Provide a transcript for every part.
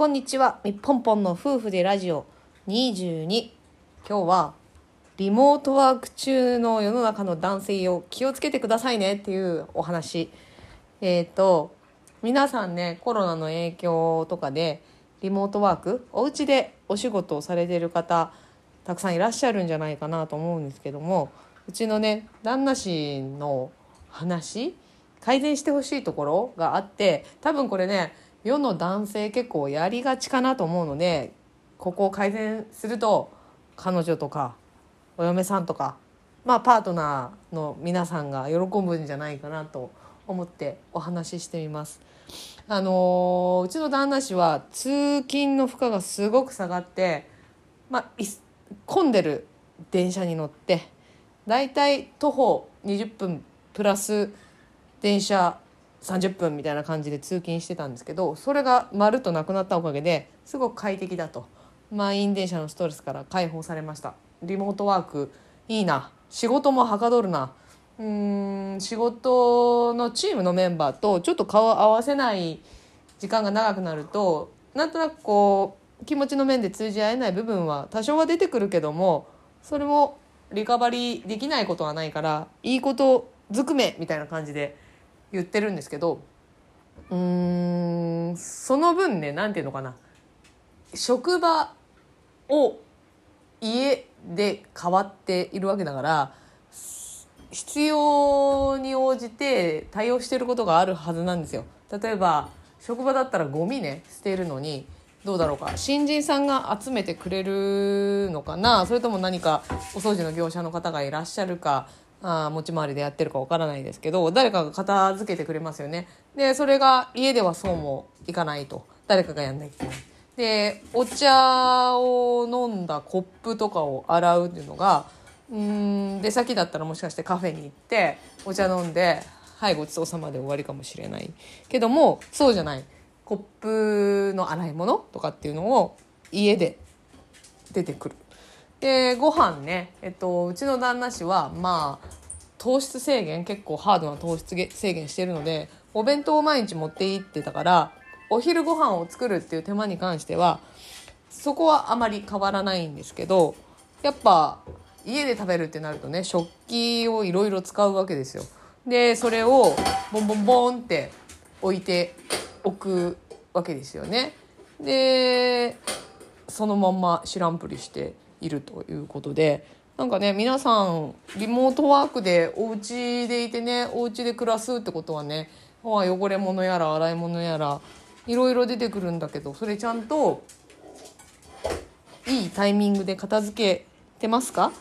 こんにちは。みっぽんぽんの夫婦でラジオ。22今日はリモートワーク中の世の中の男性を気をつけてくださいねっていうお話。えっ、と皆さんねコロナの影響とかでリモートワークお家でお仕事をされてる方たくさんいらっしゃるんじゃないかなと思うんですけどもうちのね旦那氏の話改善してほしいところがあって多分これね世の男性結構やりがちかなと思うのでここを改善すると彼女とかお嫁さんとかまあパートナーの皆さんが喜ぶんじゃないかなと思ってお話ししてみます。あのーうちの旦那氏は通勤の負荷がすごく下がって、まあ、混んでる電車に乗ってだいたい徒歩20分プラス電車30分みたいな感じで通勤してたんですけどそれがまるっとなくなったおかげですごく快適だと。満員電車のストレスから解放されました。リモートワークいいな。仕事もはかどるな。うーん仕事のチームのメンバーとちょっと顔合わせない時間が長くなるとなんとなくこう気持ちの面で通じ合えない部分は多少は出てくるけどもそれもリカバリーできないことはないからいいことずくめみたいな感じで言ってるんですけどうーんその分ねなんていうのかな。職場を家で変わっているわけだから必要に応じて対応してることがあるはずなんですよ。例えば職場だったらゴミね捨てるのにどうだろうか。新人さんが集めてくれるのかな。それとも何かお掃除の業者の方がいらっしゃるか。あ持ち回りでやってるかわからないですけど誰かが片付けてくれますよね。でそれが家ではそうもいかないと。誰かがやんなきゃいけない。でお茶を飲んだコップとかを洗うっていうのがうん出先だったらもしかしてカフェに行ってお茶飲んで「はいごちそうさま」で終わりかもしれない。けどもそうじゃない。コップの洗い物とかっていうのを家で出てくる。でご飯ね、えっと、うちの旦那氏はまあ糖質制限結構ハードな糖質制限してるのでお弁当を毎日持って行ってたからお昼ご飯を作るっていう手間に関してはそこはあまり変わらないんですけどやっぱ家で食べるってなるとね食器をいろいろ使うわけですよ。でそれをボンボンボンって置いておくわけですよね。でそのまんま知らんぷりしているということでなんかね皆さんリモートワークでお家でいてねお家で暮らすってことはね汚れ物やら洗い物やらいろいろ出てくるんだけどそれちゃんといいタイミングで片付けてますか？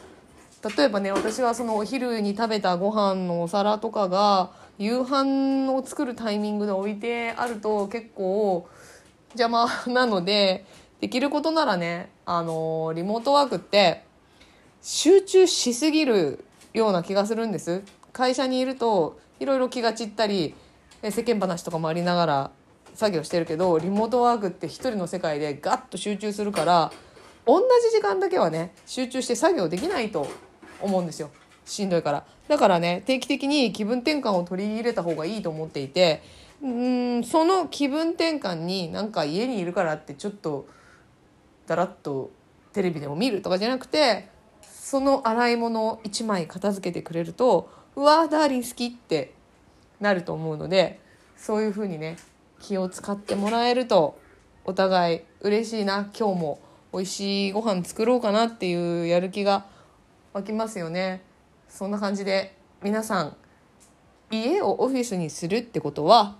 例えばね私はそのお昼に食べたご飯のお皿とかが夕飯を作るタイミングで置いてあると結構邪魔なのでできることならねあのリモートワークって集中しすぎるような気がするんです。会社にいるといろいろ気が散ったり世間話とかもありながら作業してるけどリモートワークって一人の世界でガッと集中するから同じ時間だけはね集中して作業できないと思うんですよ。しんどいから。だからね定期的に気分転換を取り入れた方がいいと思っていてうんその気分転換になんか家にいるからってちょっとだらっとテレビでも見るとかじゃなくてその洗い物を1枚片付けてくれるとうわーダーリン好きってなると思うのでそういう風にね気を使ってもらえるとお互い嬉しいな今日も美味しいご飯作ろうかなっていうやる気が湧きますよね。そんな感じで皆さん家をオフィスにするってことは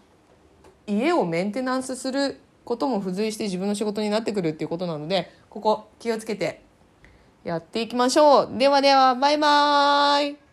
家をメンテナンスすることも付随して自分の仕事になってくるっていうことなのでここ気をつけてやっていきましょう。ではではバイバーイ。